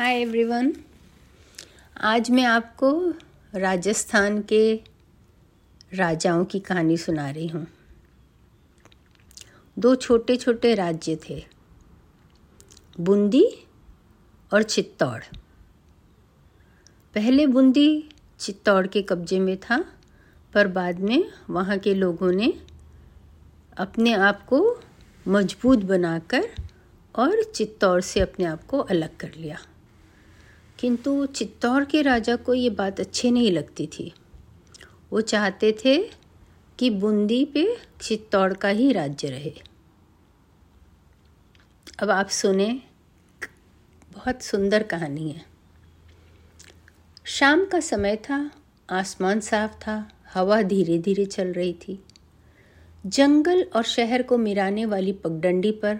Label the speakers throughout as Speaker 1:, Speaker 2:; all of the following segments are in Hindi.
Speaker 1: हाय एवरीवन आज मैं आपको राजस्थान के राजाओं की कहानी सुना रही हूँ। दो छोटे छोटे राज्य थे, बूंदी और चित्तौड़। पहले बूंदी चित्तौड़ के कब्जे में था, पर बाद में वहाँ के लोगों ने अपने आप को मज़बूत बनाकर और चित्तौड़ से अपने आप को अलग कर लिया। किंतु चित्तौड़ के राजा को ये बात अच्छी नहीं लगती थी। वो चाहते थे कि बूंदी पे चित्तौड़ का ही राज्य रहे। अब आप सुने, बहुत सुंदर कहानी है। शाम का समय था, आसमान साफ़ था, हवा धीरे धीरे चल रही थी। जंगल और शहर को मिराने वाली पगडंडी पर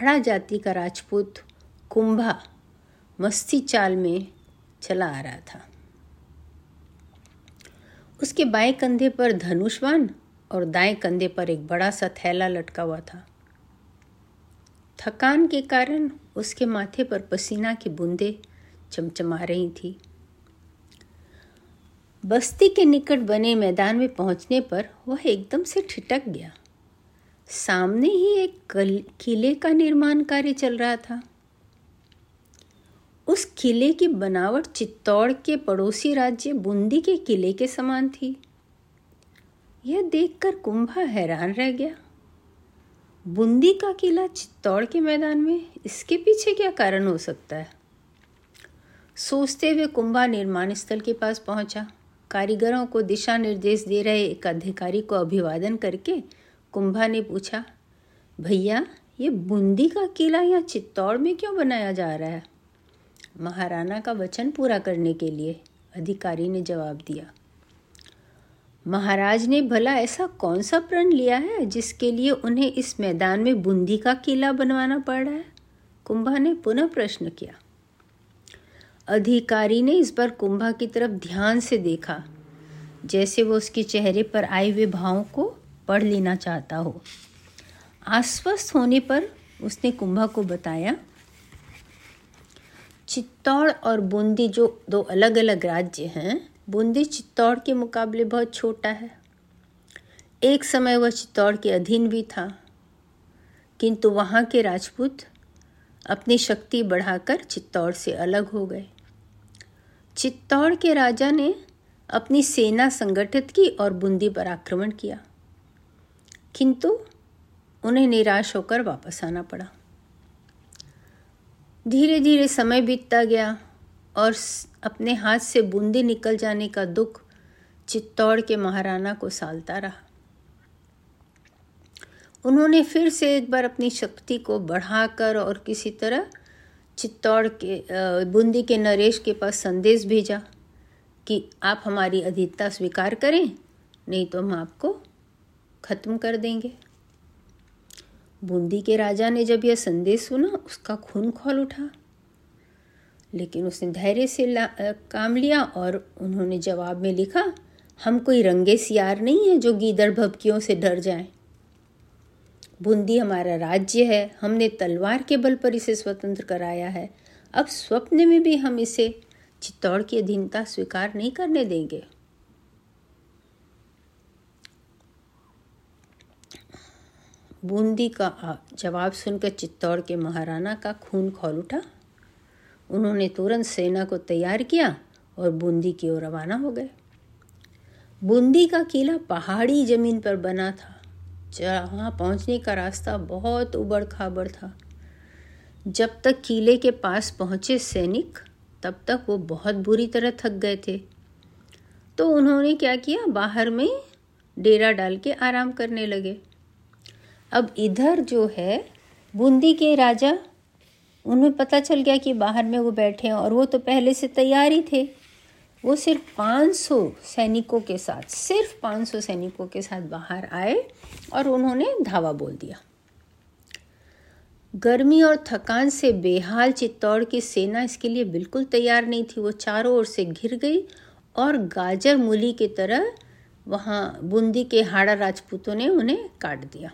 Speaker 1: हड़ा जाति का राजपूत कुंभा मस्ती चाल में चला आ रहा था। उसके बाएँ कंधे पर धनुषवान और दाएँ कंधे पर एक बड़ा सा थैला लटका हुआ था। थकान के कारण उसके माथे पर पसीना की बूंदें चमचमा रही थी। बस्ती के निकट बने मैदान में पहुँचने पर वह एकदम से ठिटक गया। सामने ही एक किले का निर्माण कार्य चल रहा था। उस किले की बनावट चित्तौड़ के पड़ोसी राज्य बूंदी के किले के समान थी। यह देखकर कुंभा हैरान रह गया। बूंदी का किला चित्तौड़ के मैदान में, इसके पीछे क्या कारण हो सकता है? सोचते हुए कुंभा निर्माण स्थल के पास पहुँचा। कारीगरों को दिशा निर्देश दे रहे एक अधिकारी को अभिवादन करके कुंभा ने पूछा, भैया, ये बूंदी का किला यहाँ चित्तौड़ में क्यों बनाया जा रहा है? महाराणा का वचन पूरा करने के लिए अधिकारी ने जवाब दिया। महाराज ने भला ऐसा कौन सा प्रण लिया है जिसके लिए उन्हें इस मैदान में बूंदी का किला बनवाना पड़ रहा है? कुंभा ने पुनः प्रश्न किया। अधिकारी ने इस बार कुंभा की तरफ़ ध्यान से देखा। जैसे वो उसके चेहरे पर आए हुए भावों को पढ़ लेना चाहता हो। आश्वस्त होने पर उसने कुंभा को बताया चित्तौड़ और बूंदी जो दो अलग अलग राज्य हैं, बूंदी चित्तौड़ के मुकाबले बहुत छोटा है। एक समय वह चित्तौड़ के अधीन भी था, किंतु वहाँ के राजपूत अपनी शक्ति बढ़ाकर चित्तौड़ से अलग हो गए। चित्तौड़ के राजा ने अपनी सेना संगठित की और बूंदी पर आक्रमण किया, किंतु उन्हें निराश होकर वापस आना पड़ा। धीरे धीरे समय बीतता गया और अपने हाथ से बूंदी निकल जाने का दुख चित्तौड़ के महाराणा को सालता रहा। उन्होंने फिर से एक बार अपनी शक्ति को बढ़ाकर और किसी तरह चित्तौड़ के बूंदी के नरेश के पास संदेश भेजा कि आप हमारी अधीनता स्वीकार करें, नहीं तो हम आपको ख़त्म कर देंगे। बूंदी के राजा ने जब यह संदेश सुना, उसका खून खोल उठा। लेकिन उसने धैर्य से काम लिया और उन्होंने जवाब में लिखा, हम कोई रंगे सियार नहीं है जो गीदड़ भबकियों से डर जाएँ। बूंदी हमारा राज्य है, हमने तलवार के बल पर इसे स्वतंत्र कराया है। अब स्वप्न में भी हम इसे चित्तौड़ की अधीनता स्वीकार नहीं करने देंगे। बूंदी का जवाब सुनकर चित्तौड़ के महाराणा का खून खोल उठा। उन्होंने तुरंत सेना को तैयार किया और बूंदी की ओर रवाना हो गए। बूंदी का किला पहाड़ी ज़मीन पर बना था, जहाँ पहुँचने का रास्ता बहुत उबड़ खाबड़ था। जब तक किले के पास पहुँचे सैनिक, तब तक वो बहुत बुरी तरह थक गए थे। तो उन्होंने क्या किया? बाहर में डेरा डाल के आराम करने लगे। अब इधर जो है, बूंदी के राजा, उन्हें पता चल गया कि बाहर में वो बैठे हैं और वो तो पहले से तैयार ही थे। वो सिर्फ़ 500 सैनिकों के साथ, सिर्फ़ 500 सैनिकों के साथ बाहर आए और उन्होंने धावा बोल दिया। गर्मी और थकान से बेहाल चित्तौड़ की सेना इसके लिए बिल्कुल तैयार नहीं थी। वो चारों ओर से घिर गई और गाजर मूली की तरह वहाँ बूंदी के हाड़ा राजपूतों ने उन्हें काट दिया।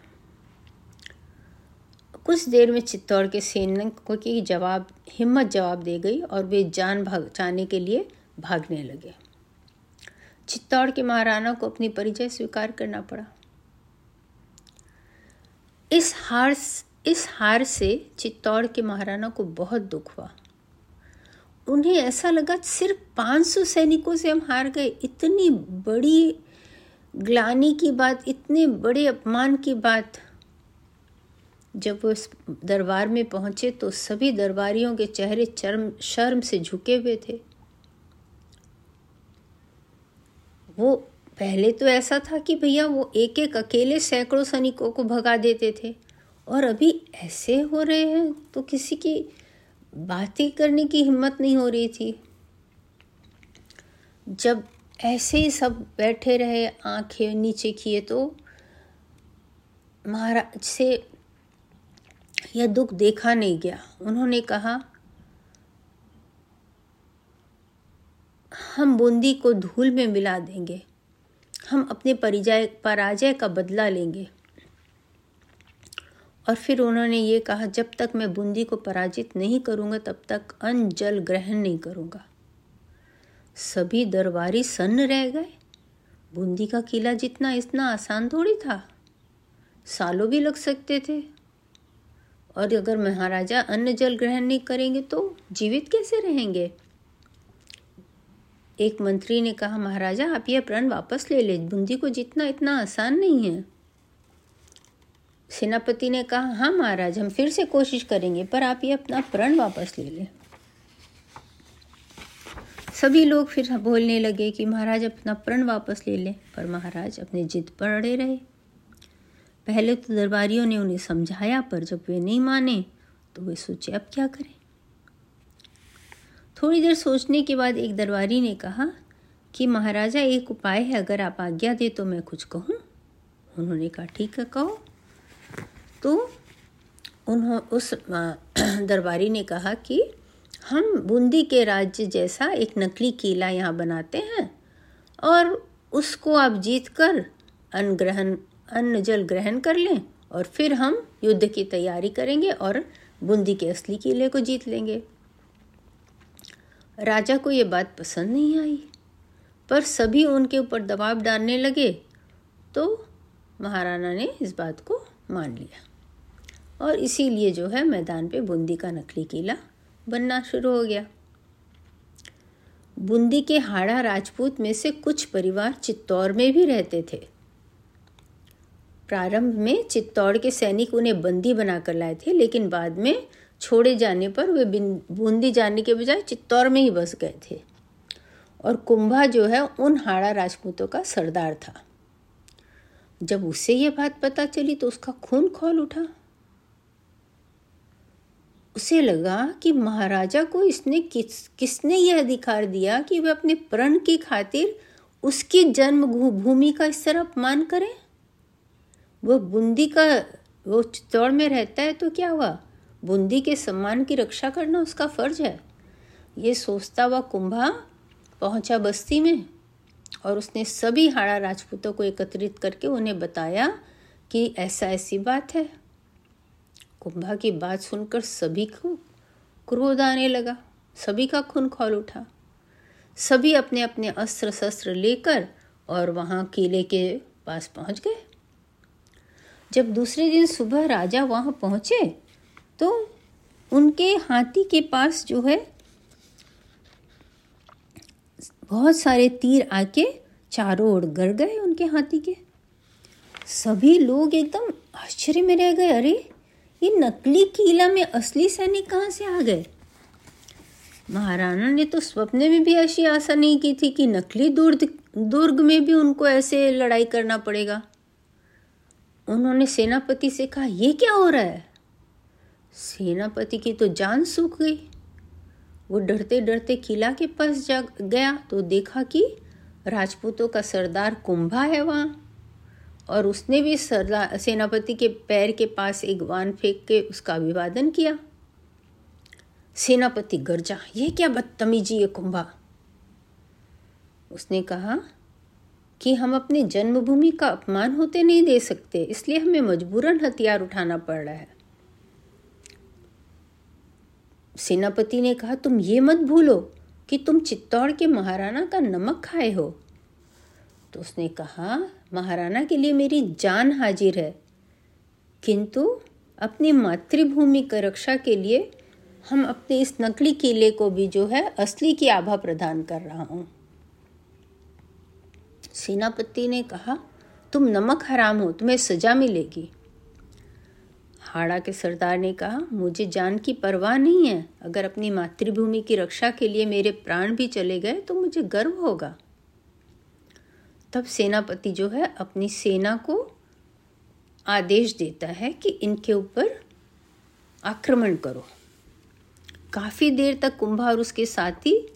Speaker 1: कुछ देर में चित्तौड़ के सैनिकों की जवाब, हिम्मत जवाब दे गई और वे जान बचाने के लिए भागने लगे। चित्तौड़ के महाराणा को अपनी परिचय स्वीकार करना पड़ा। इस हार इस हार से चित्तौड़ के महाराणा को बहुत दुख हुआ। उन्हें ऐसा लगा सिर्फ़ 500 सैनिकों से हम हार गए। इतनी बड़ी ग्लानी की बात, इतने बड़े अपमान की बात जब वो दरबार में पहुँचे तो सभी दरबारियों के चेहरे चरम, शर्म से झुके हुए थे। वो, पहले तो ऐसा था कि भैया वो एक एक अकेले सैकड़ों सैनिकों को भगा देते थे। और अभी ऐसे हो रहे हैं तो किसी की बातें करने की हिम्मत नहीं हो रही थी। जब ऐसे ही सब बैठे रहे, आँखें नीचे किए तो महाराज से यह दुख देखा नहीं गया। उन्होंने कहा, हम बूंदी को धूल में मिला देंगे। हम अपने परिजय, पराजय का बदला लेंगे। और फिर उन्होंने ये कहा, जब तक मैं बूंदी को पराजित नहीं करूँगा, तब तक अन्न जल ग्रहण नहीं करूँगा। सभी दरबारी सन्न रह गए। बूंदी का किला जितना, इतना आसान थोड़ी था। सालों भी लग सकते थे। और अगर महाराजा अन्न जल ग्रहण नहीं करेंगे तो जीवित कैसे रहेंगे? एक मंत्री ने कहा, महाराजा, आप यह प्रण वापस ले ले। बूंदी को जितना इतना आसान नहीं है। सेनापति ने कहा हाँ महाराज, हम फिर से कोशिश करेंगे, पर आप ये अपना प्रण वापस ले लें। सभी लोग फिर बोलने लगे कि, महाराज, अपना प्रण वापस ले लें। पर महाराज अपने जिद पर अड़े रहे। पहले तो दरबारियों ने उन्हें समझाया, पर जब वे नहीं माने तो वे सोचे, अब क्या करें? थोड़ी देर सोचने के बाद एक दरबारी ने कहा कि, महाराजा, एक उपाय है, अगर आप आज्ञा दे तो मैं कुछ कहूँ। उन्होंने कहा, ठीक है, कहो। तो उन्हों, उस दरबारी ने कहा कि, हम बूंदी के राज्य जैसा एक नकली किला यहाँ बनाते हैं, और उसको आप जीत कर अन्न ग्रहण अन्न जल ग्रहण कर लें और फिर हम युद्ध की तैयारी करेंगे और बूंदी के असली किले को जीत लेंगे। राजा को ये बात पसंद नहीं आई, पर सभी उनके ऊपर दबाव डालने लगे तो महाराणा ने इस बात को मान लिया। और इसीलिए जो है मैदान पे बूंदी का नकली किला बनना शुरू हो गया। बूंदी के हाड़ा राजपूत में से कुछ परिवार चित्तौड़ में भी रहते थे। प्रारंभ में चित्तौड़ के सैनिक उन्हें बंदी बनाकर लाए थे, लेकिन बाद में छोड़े जाने पर वे बूंदी जाने के बजाय चित्तौड़ में ही बस गए थे। और कुंभा जो है, उन हाड़ा राजपूतों का सरदार था। जब उसे यह बात पता चली तो उसका खून खोल उठा। उसे लगा कि महाराजा को इसने किस, किसने यह अधिकार दिया कि वह अपने प्रण की खातिर उसकी जन्म भूमि का इस तरह अपमान करें? वह बूंदी का, वो चित्तौड़ में रहता है तो क्या हुआ? बूंदी के सम्मान की रक्षा करना उसका फ़र्ज़ है। ये सोचता हुआ कुंभा पहुँचा बस्ती में और उसने सभी हाड़ा राजपूतों को एकत्रित करके उन्हें बताया कि ऐसा ऐसी बात है। कुंभा की बात सुनकर सभी को क्रोध आने लगा। सभी का खून खोल उठा। सभी अपने अपने अस्त्र शस्त्र लेकर और वहाँ किले के पास पहुँच गए। जब दूसरे दिन सुबह राजा वहाँ पहुँचे तो उनके हाथी के पास जो है, बहुत सारे तीर आके चारों ओर गड़ गए उनके हाथी के। सभी लोग एकदम आश्चर्य में रह गए। अरे, ये नकली किला में असली सैनिक कहाँ से आ गए? महाराणा ने तो स्वप्न में भी ऐसी आशा नहीं की थी कि नकली दुर्ग दुर्ग में भी उनको ऐसे लड़ाई करना पड़ेगा। उन्होंने सेनापति से कहा, ये क्या हो रहा है? सेनापति की तो जान सूख गई। वो डरते डरते किला के पास जा गया तो देखा कि राजपूतों का सरदार कुंभा है वहाँ। और उसने भी सरदार सेनापति के पैर के पास एक वान फेंक के उसका अभिवादन किया। सेनापति, गर्जा, ये क्या बदतमीजी है कुंभा? उसने कहा कि हम अपनी जन्मभूमि का अपमान होते नहीं दे सकते, इसलिए हमें मजबूरन हथियार उठाना पड़ रहा है। सेनापति ने कहा, तुम ये मत भूलो कि तुम चित्तौड़ के महाराणा का नमक खाए हो। तो उसने कहा, महाराणा के लिए मेरी जान हाजिर है। किंतु अपनी मातृभूमि की रक्षा के लिए हम अपने इस नकली किले को भी जो है असली की आभा प्रदान कर रहा हूँ। सेनापति ने कहा, तुम नमक हराम हो, तुम्हें सजा मिलेगी. हाड़ा के सरदार ने कहा, मुझे जान की परवाह नहीं है। अगर अपनी मातृभूमि की रक्षा के लिए मेरे प्राण भी चले गए तो मुझे गर्व होगा. तब सेनापति जो है, अपनी सेना को आदेश देता है कि इनके ऊपर आक्रमण करो। काफ़ी देर तक कुंभा और उसके साथी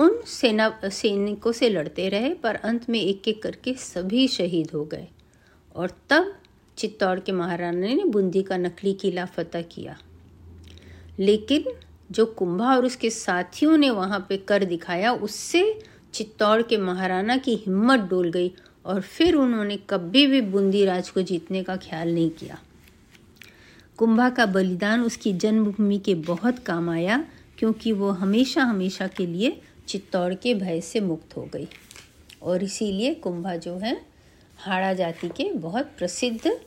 Speaker 1: उन सेना, सैनिकों से लड़ते रहे, पर अंत में एक एक करके सभी शहीद हो गए। और तब चित्तौड़ के महाराणा ने बूंदी का नकली किला फतह किया। लेकिन जो कुंभा और उसके साथियों ने वहाँ पे कर दिखाया, उससे चित्तौड़ के महाराणा की हिम्मत डोल गई और फिर उन्होंने कभी भी बूंदी राज को जीतने का ख्याल नहीं किया। कुंभा का बलिदान उसकी जन्मभूमि के बहुत काम आया, क्योंकि वो हमेशा हमेशा के लिए चित्तौड़ के भय से मुक्त हो गई। और इसीलिए कुंभा जो है, हाड़ा जाति के बहुत प्रसिद्ध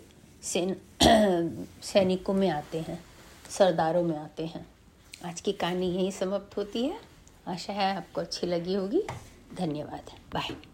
Speaker 1: सैन, सैनिकों में आते हैं, सरदारों में आते हैं। आज की कहानी यहीं समाप्त होती है। आशा है आपको अच्छी लगी होगी। धन्यवाद। बाय।